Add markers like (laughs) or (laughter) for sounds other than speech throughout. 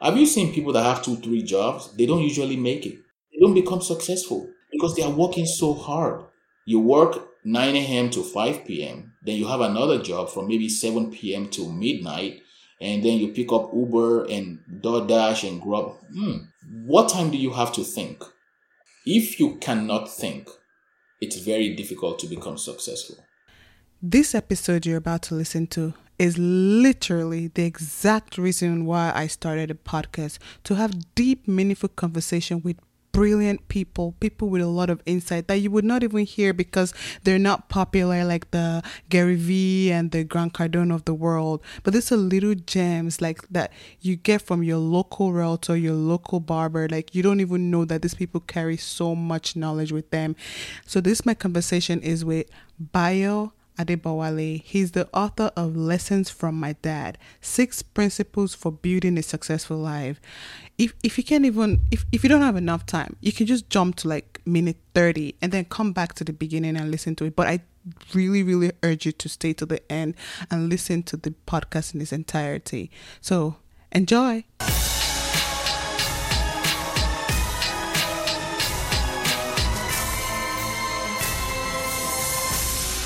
Have you seen people that have two, three jobs? They don't usually make it. They don't become successful because they are working so hard. You work 9 a.m. to 5 p.m., then you have another job from maybe 7 p.m. to midnight, and then you pick up Uber and DoorDash and Grub. Hmm. What time do you have to think? If you cannot think, it's very difficult to become successful. This episode you're about to listen to is literally the exact reason why I started a podcast to have deep, meaningful conversation with brilliant people, people with a lot of insight that you would not even hear because they're not popular like the Gary Vee and the Grant Cardone of the world. But these are little gems like that you get from your local realtor, your local barber. Like you don't even know that these people carry so much knowledge with them. So this my conversation is with Bayo Adebowale. He's the author of Lessons from My Dad: Six Principles for Building a Successful Life. If if you can't even if, if you don't have enough time, you can just jump to like minute 30 and then come back to the beginning and listen to it. But I really, really urge you to stay to the end and listen to the podcast in its entirety. So enjoy.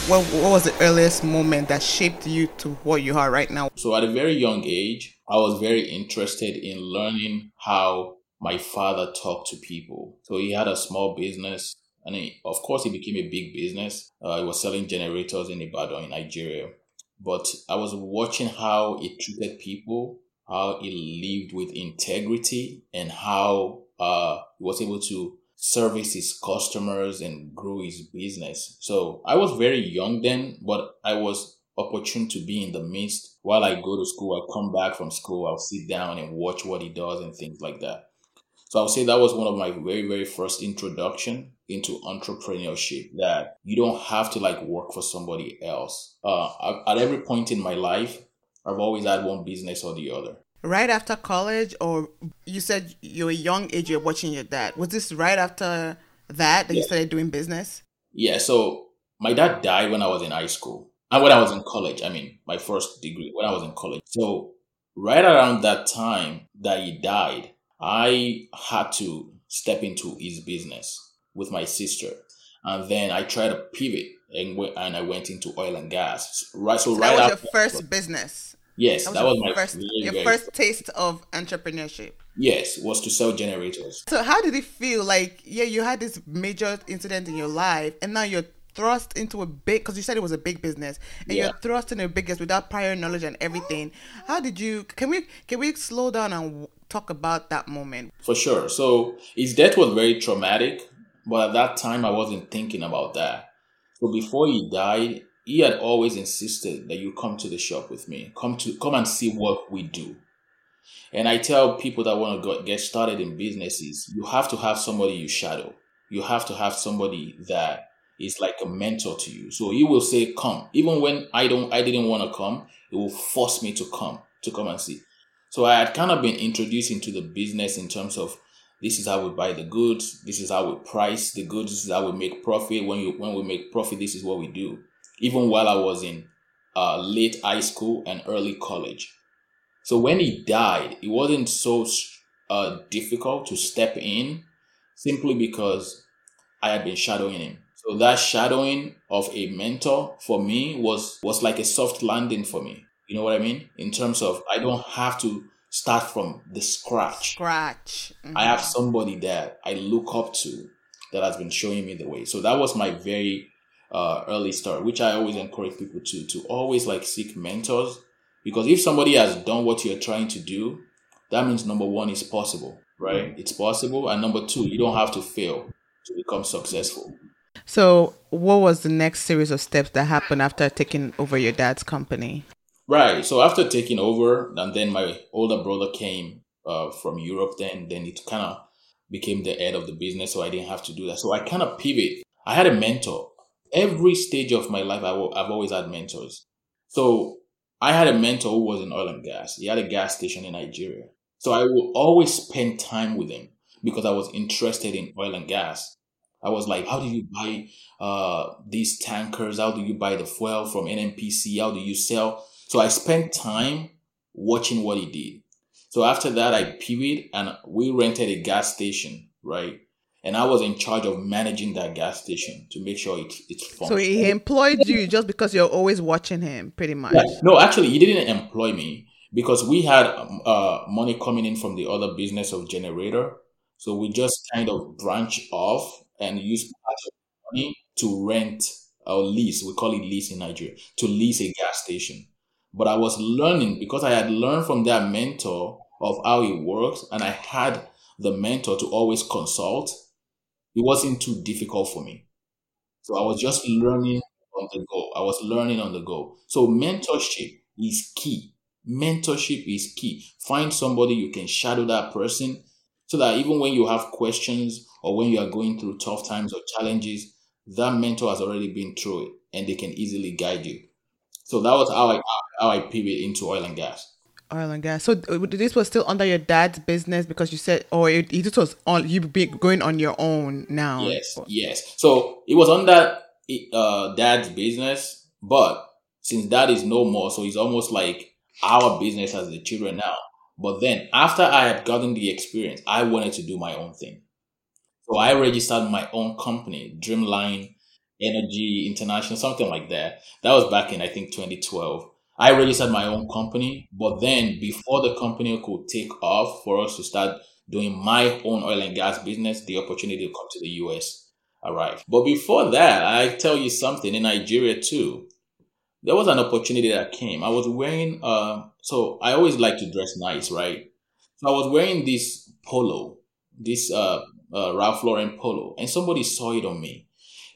What, what was the earliest moment that shaped you to what you are right now? So, at a very young age, I was very interested in learning how my father talked to people. So, he had a small business, and he, of course, he became a big business. Uh, he was selling generators in Ibadan, in Nigeria. But I was watching how he treated people, how he lived with integrity, and how uh, he was able to service his customers and grew his business. So I was very young then, but I was opportune to be in the midst while I go to school. I come back from school, I'll sit down and watch what he does and things like that. So I'll say that was one of my very, very first introduction into entrepreneurship that you don't have to like work for somebody else. Uh, at every point in my life, I've always had one business or the other right after college or you said you're a young age you're watching your dad. Was this right after that that yeah. you started doing business? Yeah so my dad died when i was in high school. And when i was in college i mean my first degree when i was in college. So right around that time that he died i had to step into his business with my sister. And then i tried to pivot and, and i went into oil and gas. Right so, so right that was your first business Yes, that was, that was my first your very first taste of entrepreneurship. Yes, was to sell generators. So how did it feel? Like, yeah, you had this major incident in your life, and now you're thrust into a big because you said it was a big business, and yeah. you're thrust in a biggest without prior knowledge and everything. How did you? Can we can we slow down and talk about that moment? For sure. So his death was very traumatic, but at that time I wasn't thinking about that. So before he died, he had always insisted that you come to the shop with me. Come to come and see what we do. And i tell people that want to get started in businesses you have to have somebody you shadow. You have to have somebody that is like a mentor to you. So he will say come. Even when i don't i didn't want to come it will force me to come to come and see. So i had kind of been introduced into the business in terms of this is how we buy the goods this is how we price the goods this is how we make profit. When you when we make profit this is what we do even while I was in uh, late high school and early college. So when he died, it wasn't so uh, difficult to step in simply because I had been shadowing him. So that shadowing of a mentor for me was was like a soft landing for me. You know what I mean? In terms of I don't have to start from the scratch. Scratch. Mm-hmm. I have somebody that I look up to that has been showing me the way. So that was my very uh, early start, which I always encourage people to to always like seek mentors because if somebody has done what you're trying to do, that means number one is possible, right? Mm-hmm. It's possible, and number two, you don't have to fail to become successful. So, what was the next series of steps that happened after taking over your dad's company? Right. So after taking over, and then my older brother came uh, from Europe. Then, then it kind of became the head of the business, so I didn't have to do that. So I kind of pivot. I had a mentor every stage of my life, i w- I've always had mentors. So I had a mentor who was in oil and gas. He had a gas station in Nigeria. So I would always spend time with him because I was interested in oil and gas. I was like, how do you buy uh, these tankers? How do you buy the fuel from NNPC? How do you sell? So I spent time watching what he did. So after that, I pivoted and we rented a gas station, right? And I was in charge of managing that gas station to make sure it, it's fun. So he employed you just because you're always watching him, pretty much. Yeah. No, actually, he didn't employ me because we had uh, money coming in from the other business of generator. So we just kind of branch off and use part of money to rent or lease. We call it lease in Nigeria to lease a gas station. But I was learning because I had learned from that mentor of how it works, and I had the mentor to always consult. It wasn't too difficult for me. So I was just learning on the go. I was learning on the go. So mentorship is key. Mentorship is key. Find somebody you can shadow that person so that even when you have questions or when you are going through tough times or challenges, that mentor has already been through it and they can easily guide you. So that was how I how I pivot into oil and gas. Oil and gas. So uh, this was still under your dad's business because you said, or it, it was on you be going on your own now. Yes, yes. So it was under uh, dad's business, but since dad is no more, so it's almost like our business as the children now. But then after I had gotten the experience, I wanted to do my own thing. So I registered my own company, Dreamline Energy International, something like that. That was back in I think 2012. I registered my own company, but then before the company could take off for us to start doing my own oil and gas business, the opportunity to come to the US arrived. But before that, I tell you something in Nigeria too. There was an opportunity that came. I was wearing uh so I always like to dress nice, right? So I was wearing this polo, this uh, uh Ralph Lauren polo, and somebody saw it on me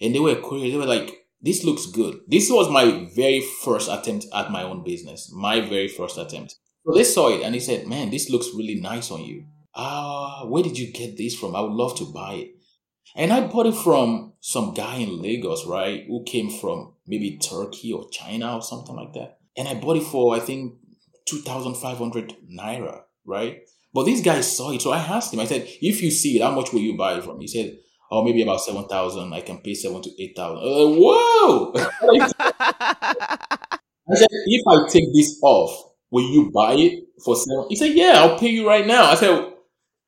and they were curious. They were like, this looks good. This was my very first attempt at my own business. My very first attempt. So they saw it and they said, man, this looks really nice on you. Ah, uh, where did you get this from? I would love to buy it. And I bought it from some guy in Lagos, right? Who came from maybe Turkey or China or something like that. And I bought it for, I think, 2,500 naira, right? But this guy saw it. So I asked him, I said, if you see it, how much will you buy it from? He said, or maybe about seven thousand. I can pay seven to eight thousand. Uh, whoa! (laughs) I said, if I take this off, will you buy it for seven? He said, yeah, I'll pay you right now. I said,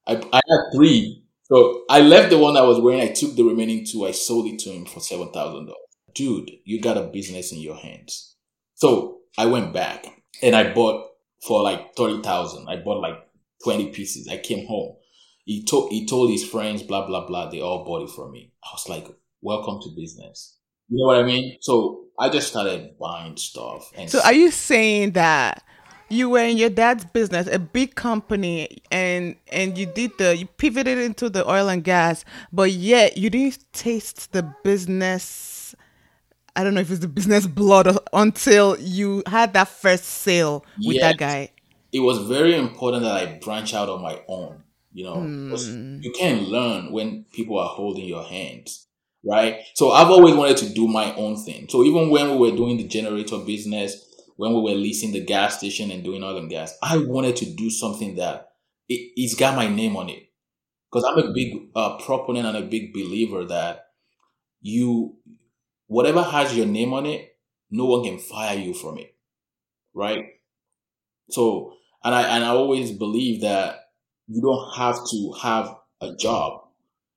I, I had three, so I left the one I was wearing. I took the remaining two. I sold it to him for seven thousand dollars. Dude, you got a business in your hands. So I went back and I bought for like thirty thousand. I bought like twenty pieces. I came home he told he told his friends, blah blah blah. They all bought it from me. I was like, "Welcome to business." You know what I mean? So I just started buying stuff. So, are you saying that you were in your dad's business, a big company, and and you did the you pivoted into the oil and gas, but yet you didn't taste the business. I don't know if it's the business blood until you had that first sale with yes. that guy. It was very important that I branch out on my own you know, mm. you can't learn when people are holding your hands, right? So I've always wanted to do my own thing. So even when we were doing the generator business, when we were leasing the gas station and doing oil and gas, I wanted to do something that it, it's got my name on it. Because I'm a big uh, proponent and a big believer that you, whatever has your name on it, no one can fire you from it, right? So, and I and I always believe that you don't have to have a job.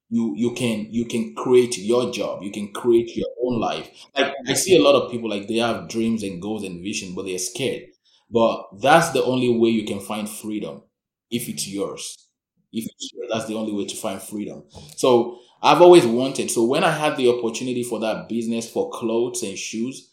You you can you can create your job. You can create your own life. Like I see a lot of people like they have dreams and goals and vision, but they're scared. But that's the only way you can find freedom if it's yours. If it's yours, that's the only way to find freedom. So I've always wanted. So when I had the opportunity for that business for clothes and shoes,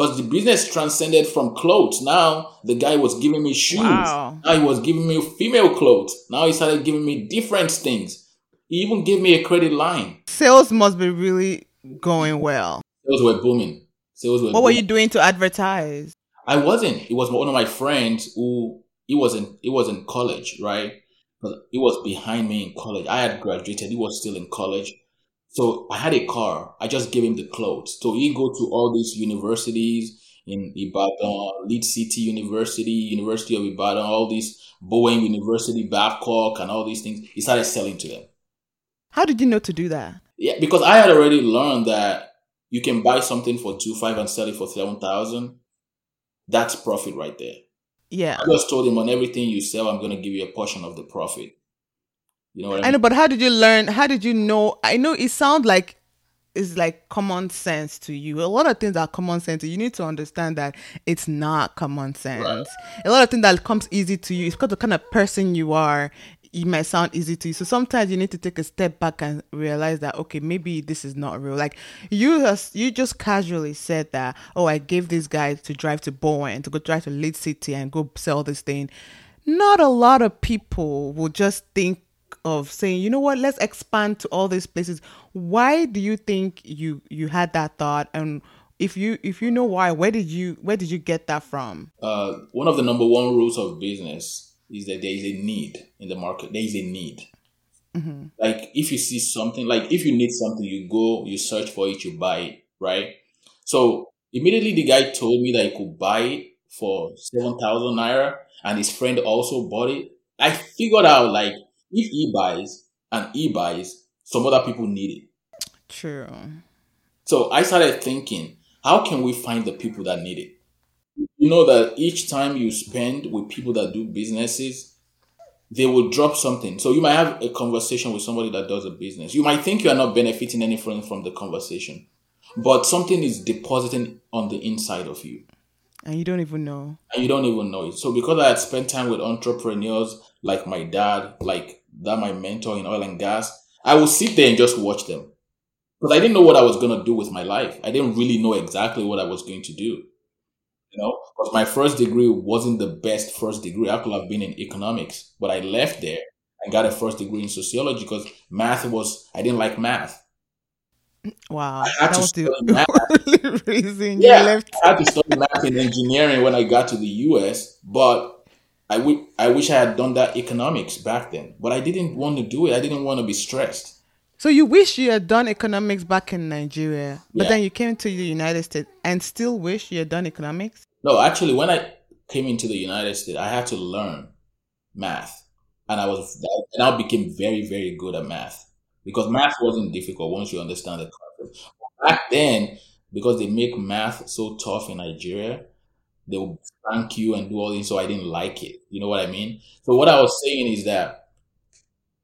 because the business transcended from clothes. Now the guy was giving me shoes. Wow. Now he was giving me female clothes. Now he started giving me different things. He even gave me a credit line. Sales must be really going well. Sales were booming. Sales were. What booming. were you doing to advertise? I wasn't. It was one of my friends who he wasn't. He was in college, right? But he was behind me in college. I had graduated. He was still in college. So I had a car. I just gave him the clothes. So he go to all these universities in Ibadan, Lead City University, University of Ibadan, all these Bowen University, Babcock, and all these things. He started selling to them. How did you know to do that? Yeah, because I had already learned that you can buy something for two five and sell it for seven thousand. That's profit right there. Yeah. I just told him on everything you sell, I'm going to give you a portion of the profit. You know what I, I know, but how did you learn? How did you know? I know it sounds like it's like common sense to you. A lot of things are common sense. You need to understand that it's not common sense. A lot of things that comes easy to you is because the kind of person you are. It might sound easy to you. So sometimes you need to take a step back and realize that okay, maybe this is not real. Like you has you just casually said that, oh, I gave this guy to drive to Bowen to go drive to Lead City and go sell this thing. Not a lot of people will just think of saying, you know what, let's expand to all these places. Why do you think you you had that thought? And if you if you know why, where did you where did you get that from? Uh, one of the number one rules of business is that there is a need in the market. There is a need. Like if you see something, like if you need something, you go, you search for it, you buy it, right? So immediately the guy told me that he could buy it for seven thousand naira, and his friend also bought it. I figured out like if he buys and he buys, some other people need it. True. So I started thinking, how can we find the people that need it? You know that each time you spend with people that do businesses, they will drop something. So you might have a conversation with somebody that does a business. You might think you are not benefiting anything from the conversation, but something is depositing on the inside of you And you don't even know. and you don't even know it. So because I had spent time with entrepreneurs like my dad, like that my mentor in oil and gas, I would sit there and just watch them. Because I didn't know what I was gonna do with my life. I didn't really know exactly what I was going to do. You know, because my first degree wasn't the best first degree. I could have been in economics, but I left there and got a first degree in sociology because math was I didn't like math. Wow. I had that to was study the (laughs) math. reason Yeah, you left. I had to study math and engineering when I got to the US, but I wish I had done that economics back then. But I didn't want to do it. I didn't want to be stressed. So you wish you had done economics back in Nigeria, but Yeah. then you came to the United States and still wish you had done economics? No, actually, when I came into the United States, I had to learn math, and I was and I became very very good at math because math wasn't difficult once you understand the concept. Back then, because they make math so tough in Nigeria, they would thank you and do all this, so I didn't like it. You know what I mean? So what I was saying is that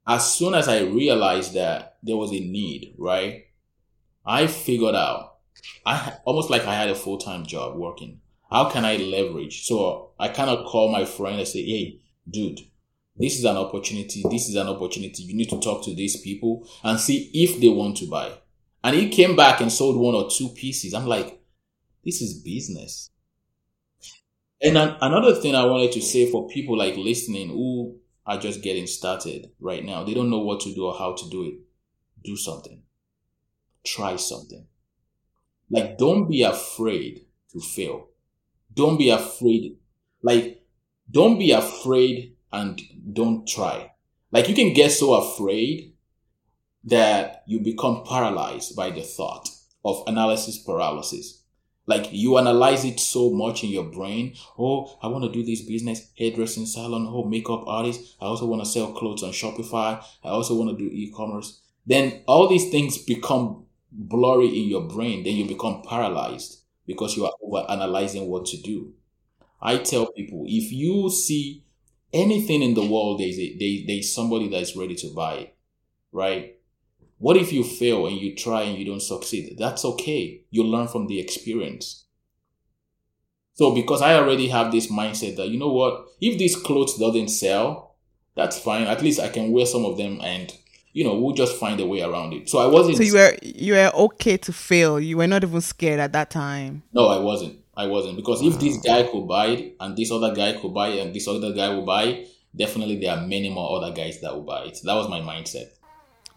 as soon as I realized that there was a need, right, I figured out. I almost like I had a full time job working how can I leverage? So I cannot call my friend and say, hey, dude, this is an opportunity. This is an opportunity. You need to talk to these people and see if they want to buy. And he came back and sold one or two pieces. I'm like, this is business. And an- another thing I wanted to say for people like listening who are just getting started right now, they don't know what to do or how to do it. Do something. Try something. Like, don't be afraid to fail don't be afraid. Like, don't be afraid and don't try. Like, you can get so afraid that you become paralyzed by the thought of analysis paralysis. Like, you analyze it so much in your brain. Oh, I want to do this business, hairdressing salon, oh, makeup artist. I also want to sell clothes on Shopify. I also want to do e commerce. Then all these things become blurry in your brain. Then you become paralyzed because you are over analyzing what to do. I tell people if you see anything in the world, there's a, there, there's somebody that's ready to buy it, right? What if you fail and you try and you don't succeed? That's okay. You learn from the experience. So because I already have this mindset that you know what, if this clothes doesn't sell, that's fine. At least I can wear some of them and you know we'll just find a way around it. So I wasn't. So you were you were okay to fail. You were not even scared at that time. No, I wasn't. I wasn't because if this guy could buy it and this other guy could buy it and this other guy will buy it, definitely there are many more other guys that will buy it. That was my mindset.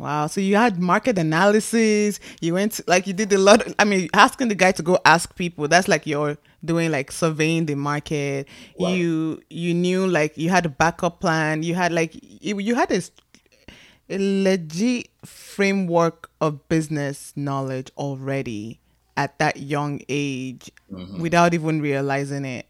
Wow. So you had market analysis. You went to, like you did a lot. I mean, asking the guy to go ask people. That's like you're doing like surveying the market. Right. You you knew like you had a backup plan. You had like you, you had a legit framework of business knowledge already at that young age mm-hmm. without even realizing it.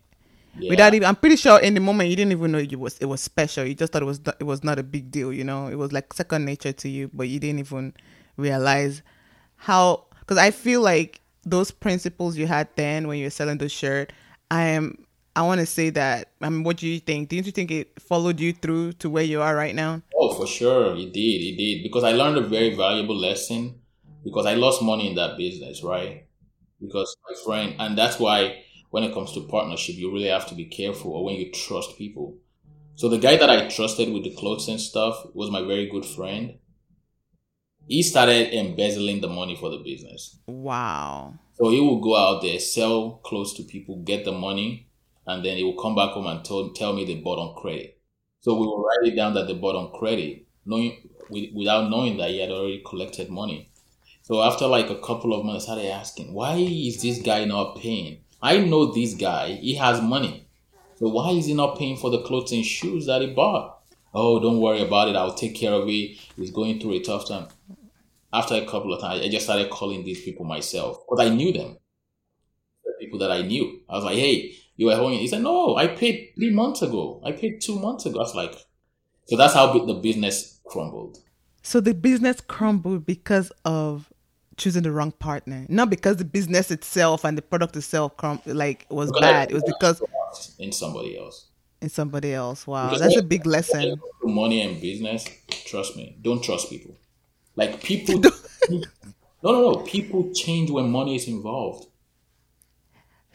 Yeah. Without even, I'm pretty sure in the moment you didn't even know it was it was special. You just thought it was not- it was not a big deal. You know, it was like second nature to you, but you didn't even realize how. Because I feel like those principles you had then when you were selling the shirt, I am I want to say that. I mean, what do you think? Didn't you think it followed you through to where you are right now? Oh, for sure, it did. It did because I learned a very valuable lesson because I lost money in that business, right? Because my friend, and that's why when it comes to partnership, you really have to be careful or when you trust people. So the guy that I trusted with the clothes and stuff was my very good friend. He started embezzling the money for the business. Wow. So he will go out there, sell clothes to people, get the money, and then he will come back home and tell, tell me they bought on credit. So we will write it down that they bought on credit, knowing without knowing that he had already collected money. So after like a couple of months, I started asking, why is this guy not paying? I know this guy, he has money. So why is he not paying for the clothes and shoes that he bought? Oh, don't worry about it. I'll take care of it. He's going through a tough time. After a couple of times, I just started calling these people myself because I knew them. The people that I knew. I was like, hey, you were home. He said, no, I paid three months ago. I paid two months ago. I was like, so that's how the business crumbled. So the business crumbled because of choosing the wrong partner, not because the business itself and the product itself like was because bad. It was because in somebody else. In somebody else. Wow, because that's a big lesson. Money and business. Trust me. Don't trust people. Like people. (laughs) no, no, no. People change when money is involved.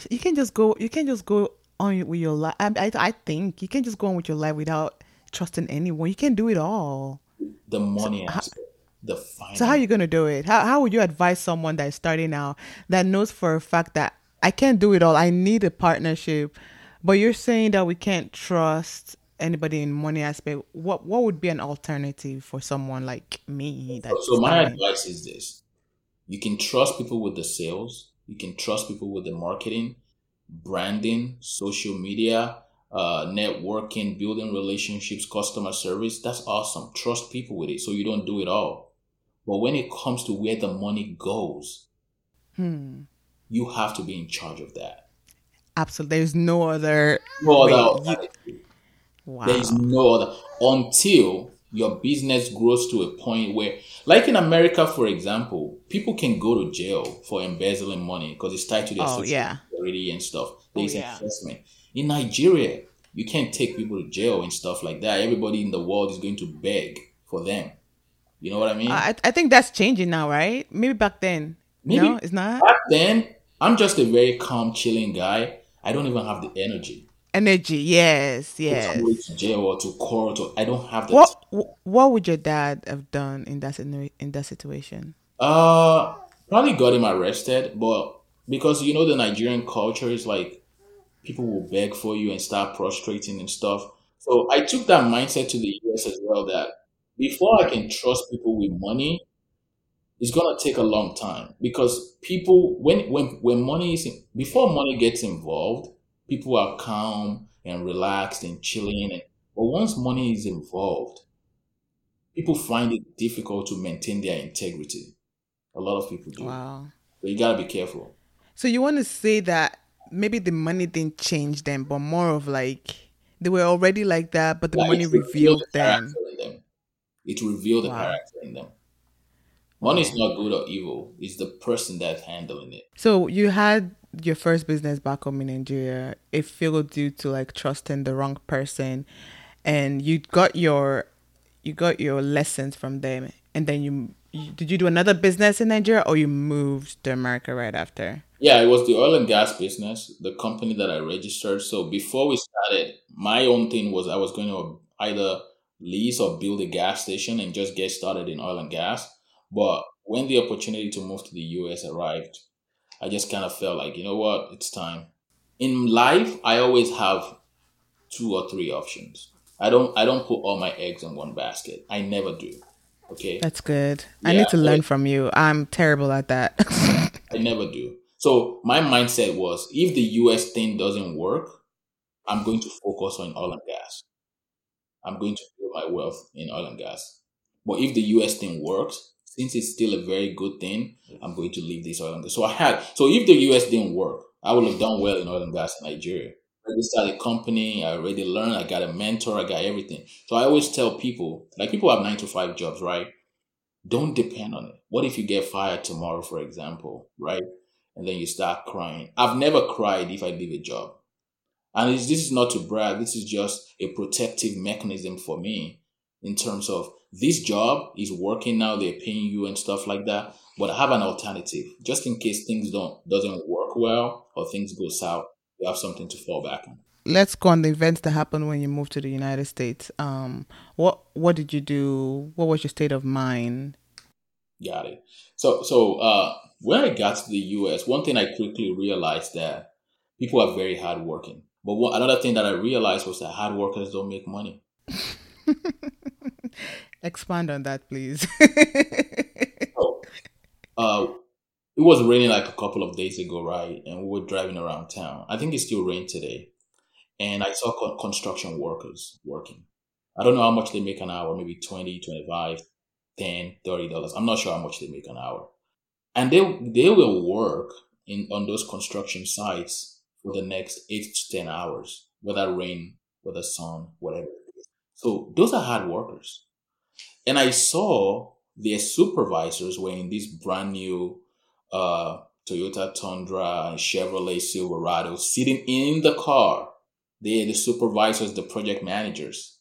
You can just go. You can just go on with your life. I, I, I think you can just go on with your life without trusting anyone. You can do it all. The money so, aspect the finance. So how are you gonna do it? How how would you advise someone that's starting out that knows for a fact that I can't do it all. I need a partnership. But you're saying that we can't trust anybody in money aspect. What what would be an alternative for someone like me? so, so my advice is this: you can trust people with the sales. You can trust people with the marketing, branding, social media, uh, networking, building relationships, customer service. That's awesome. Trust people with it so you don't do it all. But when it comes to where the money goes, hmm. you have to be in charge of that. Absolutely. There's no other. No other. You, wow. There is no other until your business grows to a point where, like in America, for example, people can go to jail for embezzling money because it's tied to their oh, social yeah. security and stuff. There's oh, yeah. investment. In Nigeria, you can't take people to jail and stuff like that. Everybody in the world is going to beg for them. You know what I mean? I, I think that's changing now, right? Maybe back then. Maybe no, it's not. Back then, I'm just a very calm, chilling guy. I don't even have the energy. Energy, yes, yes. To, to jail or to court, or, I don't have the. What t- What would your dad have done in that in that situation? Uh, probably got him arrested, but because you know the Nigerian culture is like people will beg for you and start prostrating and stuff. So I took that mindset to the US as well. That before I can trust people with money, it's gonna take a long time because people when when when money is in, before money gets involved, people are calm and relaxed and chilling. And, but once money is involved, people find it difficult to maintain their integrity. A lot of people do. Wow. So you gotta be careful. So you want to say that maybe the money didn't change them, but more of like they were already like that, but the yeah, money revealed them. It revealed the wow. character in them. Money is not good or evil. It's the person that's handling it. So you had your first business back home in Nigeria. It failed due to like trusting the wrong person, and you got your you got your lessons from them, and then you, you did you do another business in Nigeria or you moved to America right after? Yeah, it was the oil and gas business, the company that I registered. So before we started, my own thing was I was going to either lease or build a gas station and just get started in oil and gas. But when the opportunity to move to the US arrived, I just kind of felt like, you know what, it's time. In life, I always have two or three options. I don't I don't put all my eggs in one basket. I never do. Okay. That's good. Yeah, I need to learn from you. I'm terrible at that. (laughs) I never do. So my mindset was if the US thing doesn't work, I'm going to focus on oil and gas. I'm going to my wealth in oil and gas. But if the US thing works, since it's still a very good thing, I'm going to leave this oil and gas. So I had so if the US didn't work, I would have done well in oil and gas in Nigeria. I started a company, I already learned, I got a mentor, I got everything. So I always tell people, like people have nine to five jobs, right? Don't depend on it. What if you get fired tomorrow, for example, right? And then you start crying. I've never cried if I leave a job. And this is not to brag, this is just a protective mechanism for me in terms of this job is working now, they're paying you and stuff like that. But I have an alternative just in case things don't doesn't work well or things go south. You have something to fall back on. Let's go on the events that happened when you moved to the United States. Um, what what did you do? What was your state of mind? Got it. So so uh, when I got to the U.S., one thing I quickly realized that people are very hardworking. But one, another thing that I realized was that hard workers don't make money. (laughs) Expand on that, please. so, (laughs) uh, it was raining like a couple of days ago, right? And we were driving around town. I think it still rained today. And I saw construction workers working. I don't know how much they make an hour, maybe 20, 25, 10, 30 dollars. I'm not sure how much they make an hour. And they they will work in on those construction sites for the next eight to ten hours, whether rain, whether sun, whatever. So those are hard workers. And I saw their supervisors were in these brand new uh, Toyota Tundra and Chevrolet Silverado sitting in the car. They're the supervisors, the project managers.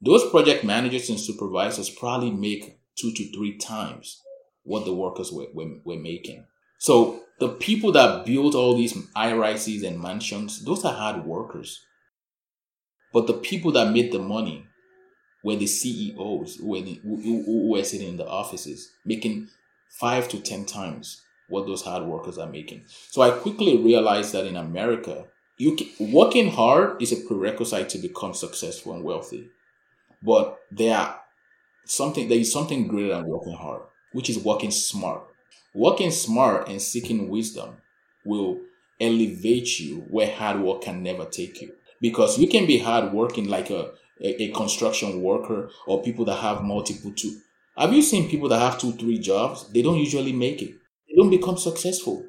Those project managers and supervisors probably make two to three times what the workers were, were, were making. So the people that built all these high rises and mansions, those are hard workers. But the people that made the money were the CEOs who were, the, who, who were sitting in the offices making five to ten times what those hard workers are making. So I quickly realized that in America, you can, working hard is a prerequisite to become successful and wealthy. But there something there is something greater than working hard, which is working smart. Working smart and seeking wisdom will elevate you where hard work can never take you. Because you can be hard working like a, a, a construction worker or people that have multiple two. Have you seen people that have two, three jobs? They don't usually make it. They don't become successful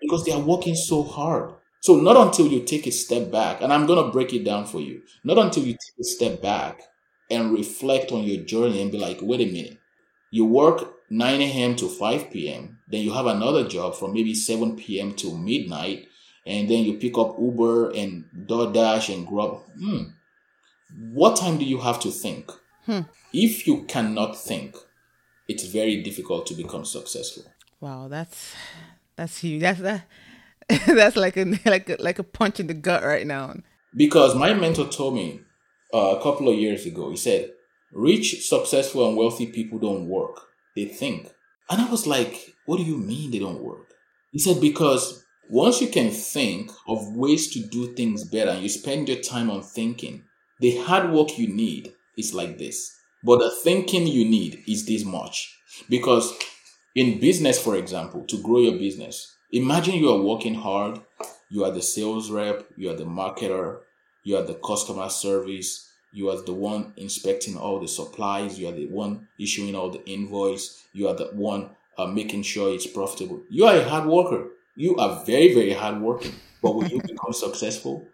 because they are working so hard. So not until you take a step back, and I'm gonna break it down for you. Not until you take a step back and reflect on your journey and be like, wait a minute, you work 9 a.m. to 5 p.m., then you have another job from maybe 7 p.m. to midnight, and then you pick up Uber and DoorDash and Grub. Hmm. What time do you have to think? Hmm. If you cannot think, it's very difficult to become successful. Wow, that's that's huge. That's that (laughs) that's like a like a, like a punch in the gut right now. Because my mentor told me uh, a couple of years ago. He said, Rich, successful, and wealthy people don't work, they think. And I was like, What do you mean they don't work? He said, Because once you can think of ways to do things better and you spend your time on thinking, the hard work you need is like this. But the thinking you need is this much. Because in business, for example, to grow your business, imagine you are working hard, you are the sales rep, you are the marketer, you are the customer service, you are the one inspecting all the supplies, you are the one issuing all the invoice, you are the one uh, making sure it's profitable. You are a hard worker. You are very, very hard working. But will you (laughs) become successful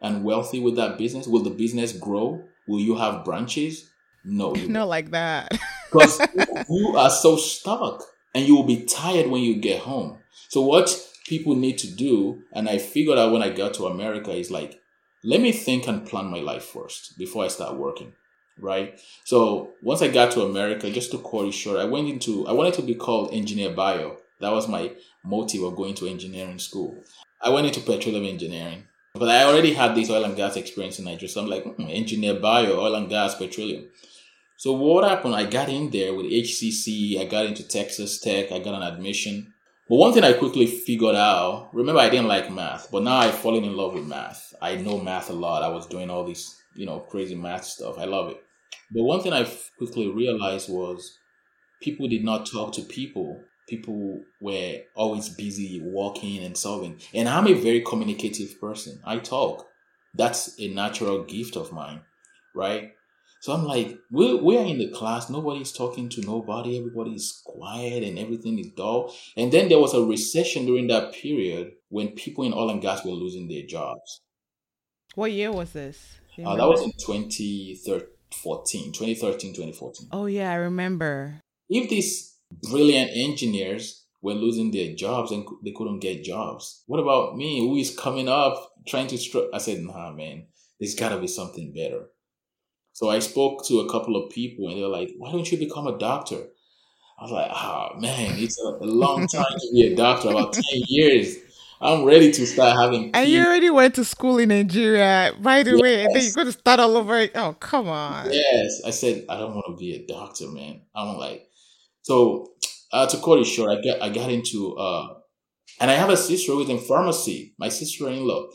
and wealthy with that business? Will the business grow? Will you have branches? No. (laughs) Not like that. (laughs) because you are so stuck and you will be tired when you get home. So what people need to do, and I figured out when I got to America, is like let me think and plan my life first before I start working. Right. So once I got to America, just to cut it short, I went into, I wanted to be called engineer Bayo. That was my motive of going to engineering school. I went into petroleum engineering, but I already had this oil and gas experience in Nigeria. So I'm like, hmm, engineer Bayo, oil and gas, petroleum. So what happened? I got in there with HCC. I got into Texas Tech. I got an admission. But one thing I quickly figured out, remember I didn't like math, but now I've fallen in love with math. I know math a lot. I was doing all this, you know, crazy math stuff. I love it. But one thing I quickly realized was people did not talk to people. People were always busy walking and solving. And I'm a very communicative person. I talk. That's a natural gift of mine, right? So I'm like, we're, we're in the class, nobody's talking to nobody, everybody's quiet and everything is dull. And then there was a recession during that period when people in oil and gas were losing their jobs. What year was this? Uh, that was in 2014, 2013, 2014. Oh, yeah, I remember. If these brilliant engineers were losing their jobs and they couldn't get jobs. What about me, who is coming up trying to? Str-? I said, nah, man, there's got to be something better. So I spoke to a couple of people, and they're like, "Why don't you become a doctor?" I was like, "Ah, oh, man, it's a, a long (laughs) time to be a doctor, about ten years." I'm ready to start having. And you already went to school in Nigeria, by the yes. way, and then you're going to start all over. Oh, come on. Yes, I said I don't want to be a doctor, man. I'm like, so uh, to cut it short, I got I got into uh, and I have a sister who's in pharmacy. My sister-in-law.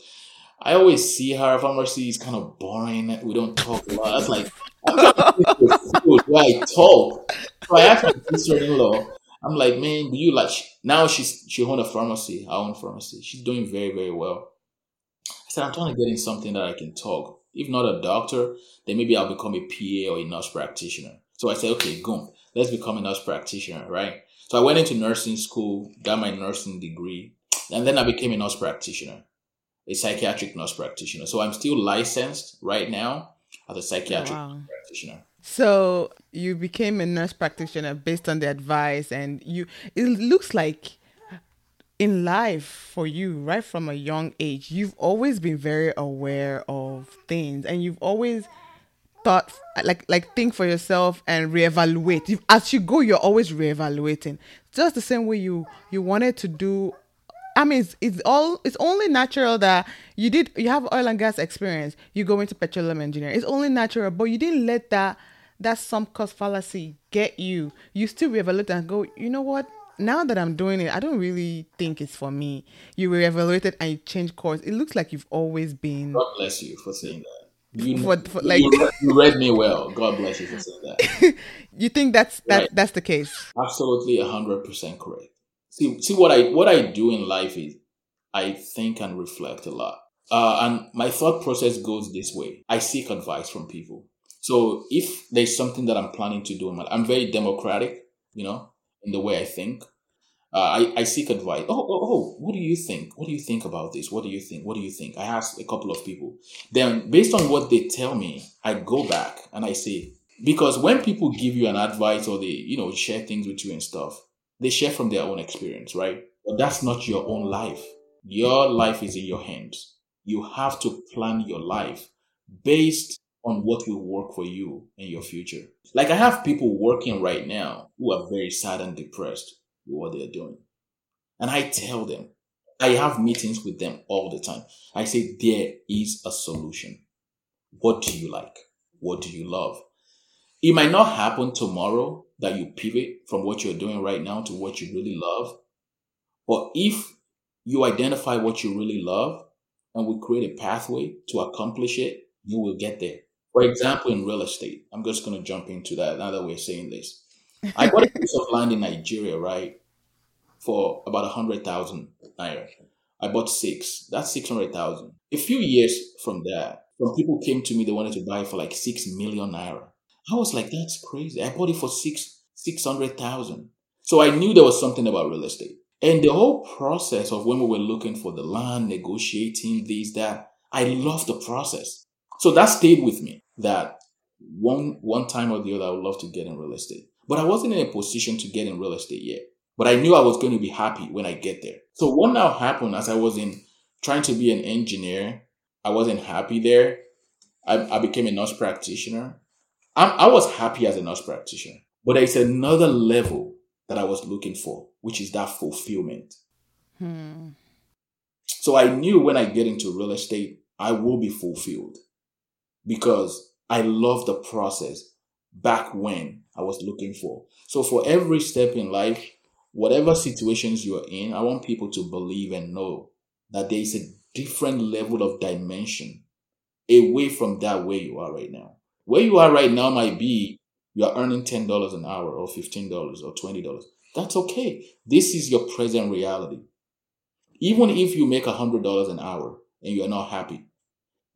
I always see her. If I'm is kind of boring. We don't talk a lot. That's like I talk. So I asked my sister-in-law. I'm like, man, do you like? Now she's she own a pharmacy, our own pharmacy. She's doing very very well. I said, I'm trying to get in something that I can talk. If not a doctor, then maybe I'll become a PA or a nurse practitioner. So I said, okay, go, let's become a nurse practitioner, right? So I went into nursing school, got my nursing degree, and then I became a nurse practitioner, a psychiatric nurse practitioner. So I'm still licensed right now as a psychiatric oh, wow. practitioner. So you became a nurse practitioner based on the advice, and you. It looks like in life for you, right from a young age, you've always been very aware of things, and you've always thought like like think for yourself and reevaluate. You, as you go, you're always reevaluating. Just the same way you you wanted to do I mean, it's, it's, all it's only natural that you did you have oil and gas experience. You go into petroleum engineering. It's only natural, but you didn't let that that sunk cost fallacy get you. You still reevaluate and go. You know what? Now that I'm doing it, I don't really think it's for me. You reevaluated and you change course. It looks like you've always been. God bless you for saying that. You, for, for, like you read, you read me well. God bless you for saying that. (laughs) you think that's that right. that's the case? Absolutely, hundred percent correct. See, see what I what I do in life is I think and reflect a lot. Uh, and my thought process goes this way. I seek advice from people. So if there's something that I'm planning to do, I'm very democratic, you know, in the way I think. Uh, I, I seek advice. Oh, oh, oh, what do you think? What do you think about this? What do you think? What do you think? I ask a couple of people. Then, based on what they tell me, I go back and I say, because when people give you an advice or they, you know, share things with you and stuff, they share from their own experience, right? But that's not your own life. Your life is in your hands. You have to plan your life based on what will work for you in your future. Like I have people working right now who are very sad and depressed with what they're doing. And I tell them, I have meetings with them all the time. I say, there is a solution. What do you like? What do you love? It might not happen tomorrow, that you pivot from what you're doing right now to what you really love. But if you identify what you really love and we create a pathway to accomplish it, you will get there. For example, in real estate, I'm just going to jump into that now that we're saying this. I bought a piece of land in Nigeria, right, for about a hundred thousand naira. I bought six. That's six hundred thousand. A few years from that, some people came to me. They wanted to buy for like six million naira. I was like, that's crazy. I bought it for six six hundred thousand. So I knew there was something about real estate. And the whole process of when we were looking for the land, negotiating this, that, I love the process. So that stayed with me that one one time or the other I would love to get in real estate. But I wasn't in a position to get in real estate yet. But I knew I was going to be happy when I get there. So what now happened as I was in trying to be an engineer, I wasn't happy there. I, I became a nurse practitioner. I'm, I was happy as a nurse practitioner, but there's another level that I was looking for, which is that fulfillment. Hmm. So I knew when I get into real estate, I will be fulfilled because I love the process back when I was looking for. So for every step in life, whatever situations you're in, I want people to believe and know that there is a different level of dimension away from that where you are right now. Where you are right now might be you are earning $10 an hour or $15 or $20. That's okay. This is your present reality. Even if you make $100 an hour and you are not happy,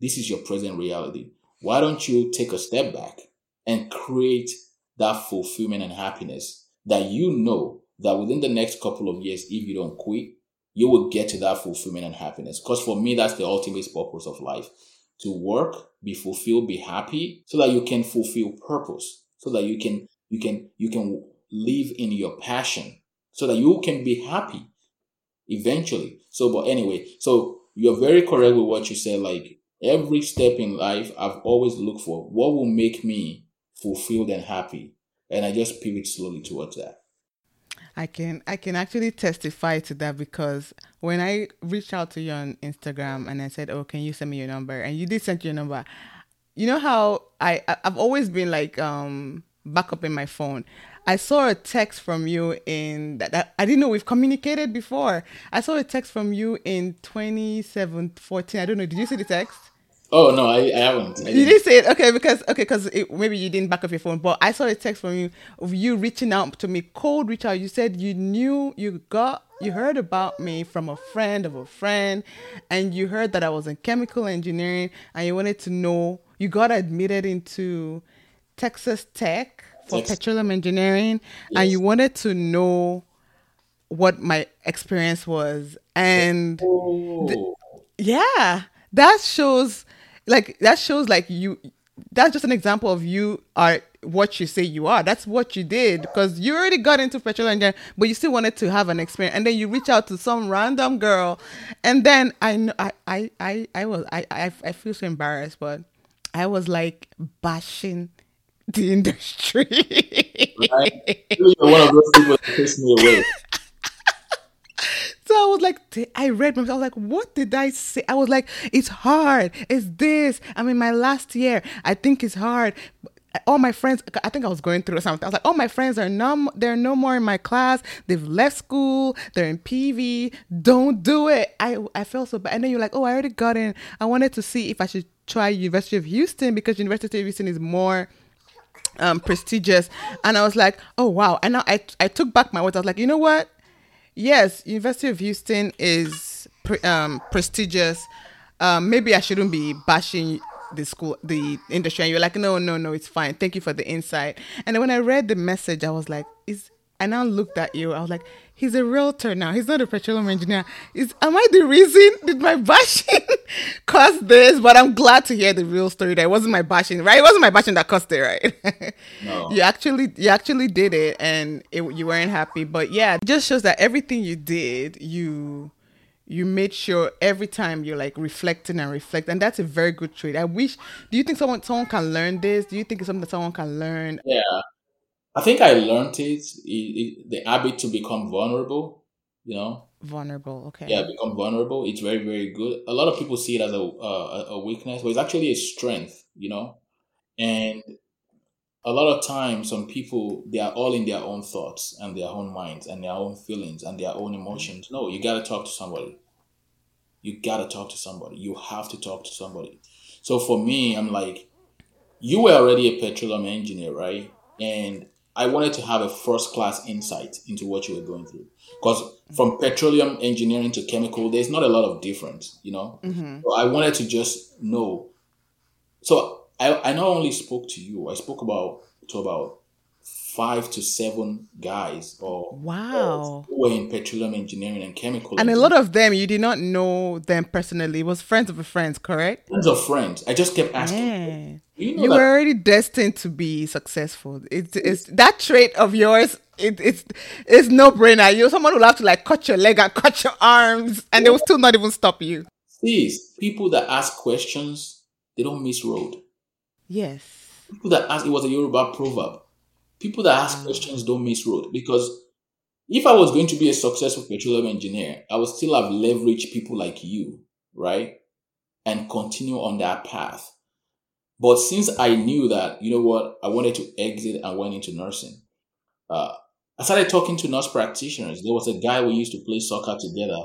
this is your present reality. Why don't you take a step back and create that fulfillment and happiness that you know that within the next couple of years, if you don't quit, you will get to that fulfillment and happiness. Because for me, that's the ultimate purpose of life to work, be fulfilled, be happy, so that you can fulfill purpose, so that you can you can you can live in your passion so that you can be happy eventually. So, but anyway, so you're very correct with what you said. Like every step in life, I've always looked for what will make me fulfilled and happy. And I just pivot slowly towards that. I can I can actually testify to that because when I reached out to you on Instagram and I said, "Oh, can you send me your number?" and you did send your number. You know how I I've always been like um backup in my phone. I saw a text from you in that, that, I didn't know we've communicated before. I saw a text from you in 2014. I don't know. Did you see the text? Oh no, I, I haven't. I you didn't say it, okay? Because okay, because maybe you didn't back up your phone, but I saw a text from you of you reaching out to me, cold reach out. You said you knew you got you heard about me from a friend of a friend, and you heard that I was in chemical engineering, and you wanted to know. You got admitted into Texas Tech for yes. petroleum engineering, yes. and you wanted to know what my experience was, and oh. th- yeah, that shows like that shows like you that's just an example of you are what you say you are. That's what you did because you already got into petrol engineering, but you still wanted to have an experience. And then you reach out to some random girl, and then I know I I I, I was I, I I feel so embarrassed, but I was like bashing the (laughs) industry. right? You're one of those people that push me away. (laughs) So I was like, I read I was like, what did I say? I was like, it's hard. It's this. I'm in my last year. I think it's hard. All my friends, I think I was going through something. I was like, all my friends are no, they're no more in my class. They've left school. They're in PV. Don't do it. I, I felt so bad. And then you're like, oh, I already got in. I wanted to see if I should try University of Houston because University of Houston is more um, prestigious. And I was like, oh wow. And now I I took back my words. I was like, you know what? Yes, University of Houston is pre- um, prestigious. Um, maybe I shouldn't be bashing the school, the industry. And you're like, no, no, no, it's fine. Thank you for the insight. And then when I read the message, I was like, is I now looked at you. I was like, he's a realtor now. He's not a petroleum engineer. Is am I the reason? Did my bashing (laughs) cause this? But I'm glad to hear the real story. That it wasn't my bashing, right? It wasn't my bashing that caused it, right? (laughs) No. you actually, you actually did it, and it, you weren't happy. But yeah, it just shows that everything you did, you you made sure every time you're like reflecting and reflect and that's a very good trait i wish do you think someone someone can learn this do you think it's something that someone can learn yeah I think I learned it, it, it, the habit to become vulnerable, you know. Vulnerable, okay. Yeah, become vulnerable. It's very, very good. A lot of people see it as a uh, a weakness, but it's actually a strength, you know. And a lot of times, some people they are all in their own thoughts and their own minds and their own feelings and their own emotions. No, you gotta talk to somebody. You gotta talk to somebody. You have to talk to somebody. So for me, I'm like, you were already a petroleum engineer, right? And I wanted to have a first class insight into what you were going through. Because from petroleum engineering to chemical, there's not a lot of difference, you know? Mm-hmm. So I wanted to just know. So I, I not only spoke to you, I spoke about to about five to seven guys or wow who were in petroleum engineering and chemical and a lot of them you did not know them personally it was friends of a friends correct friends of friends i just kept asking yeah. You, know you were already destined to be successful. It's, it's that trait of yours it, it's it's no brainer. You're someone who'll have to like cut your leg and (laughs) cut your arms and yeah. they will still not even stop you. Please people that ask questions they don't miss road. Yes. People that ask it was a yoruba proverb. People that ask mm. questions don't miss road because if I was going to be a successful petroleum engineer, I would still have leveraged people like you, right? And continue on that path. But since I knew that, you know what, I wanted to exit and went into nursing. Uh, I started talking to nurse practitioners. There was a guy we used to play soccer together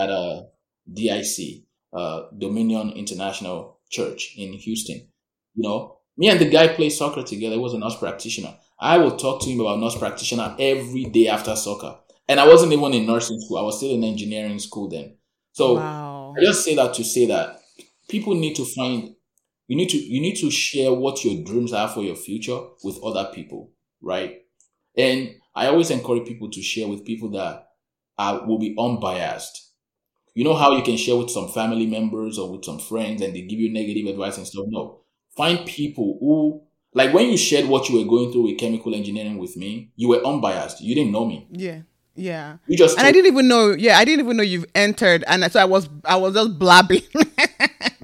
at a DIC, uh, Dominion International Church in Houston. You know, me and the guy played soccer together. He was a nurse practitioner. I would talk to him about nurse practitioner every day after soccer. And I wasn't even in nursing school. I was still in engineering school then. So wow. I just say that to say that people need to find you need to you need to share what your dreams are for your future with other people, right? And I always encourage people to share with people that are will be unbiased. You know how you can share with some family members or with some friends and they give you negative advice and stuff? No. Find people who like when you shared what you were going through with chemical engineering with me, you were unbiased. You didn't know me. Yeah. Yeah. You just and I didn't even know. Yeah, I didn't even know you've entered, and so I was I was just blabbing. (laughs)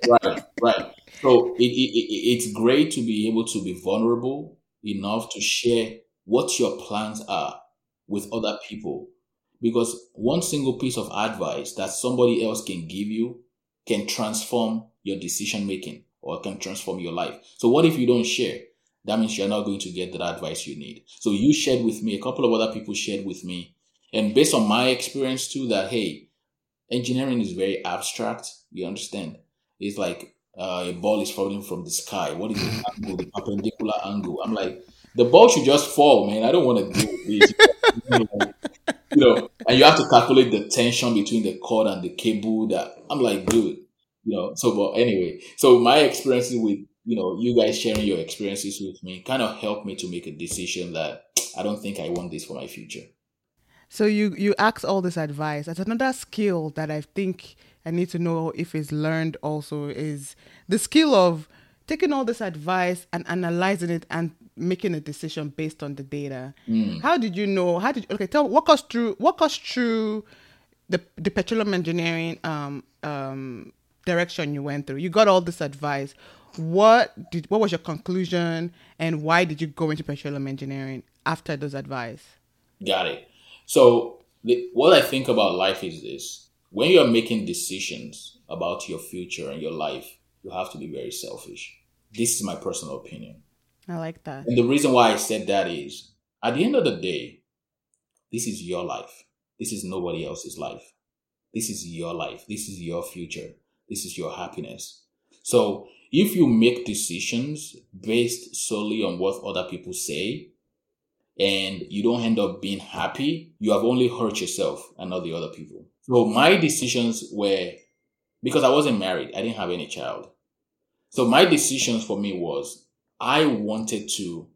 right, right. So it, it, it, it's great to be able to be vulnerable enough to share what your plans are with other people, because one single piece of advice that somebody else can give you can transform your decision making or can transform your life. So what if you don't share? That means you're not going to get that advice you need. So you shared with me, a couple of other people shared with me, and based on my experience too, that hey, engineering is very abstract. You understand? It's like uh, a ball is falling from the sky. What is the (laughs) angle, the perpendicular angle? I'm like, the ball should just fall, man. I don't want to deal with this. (laughs) you know, and you have to calculate the tension between the cord and the cable. That I'm like, dude, you know. So, but anyway, so my experiences with you know you guys sharing your experiences with me kind of helped me to make a decision that I don't think I want this for my future. So you you ask all this advice. That's another skill that I think I need to know if it's learned also is the skill of taking all this advice and analyzing it and making a decision based on the data. Mm. How did you know? How did you, okay? Tell walk us through walk us through the the petroleum engineering um, um, direction you went through. You got all this advice. What did what was your conclusion and why did you go into petroleum engineering after those advice? Got it. So the, what I think about life is this: when you are making decisions about your future and your life, you have to be very selfish. This is my personal opinion. I like that. And the reason why I said that is at the end of the day, this is your life. This is nobody else's life. This is your life. This is your future. This is your happiness. So if you make decisions based solely on what other people say and you don't end up being happy, you have only hurt yourself and not the other people. So my decisions were because I wasn't married, I didn't have any child. So my decisions for me was I wanted to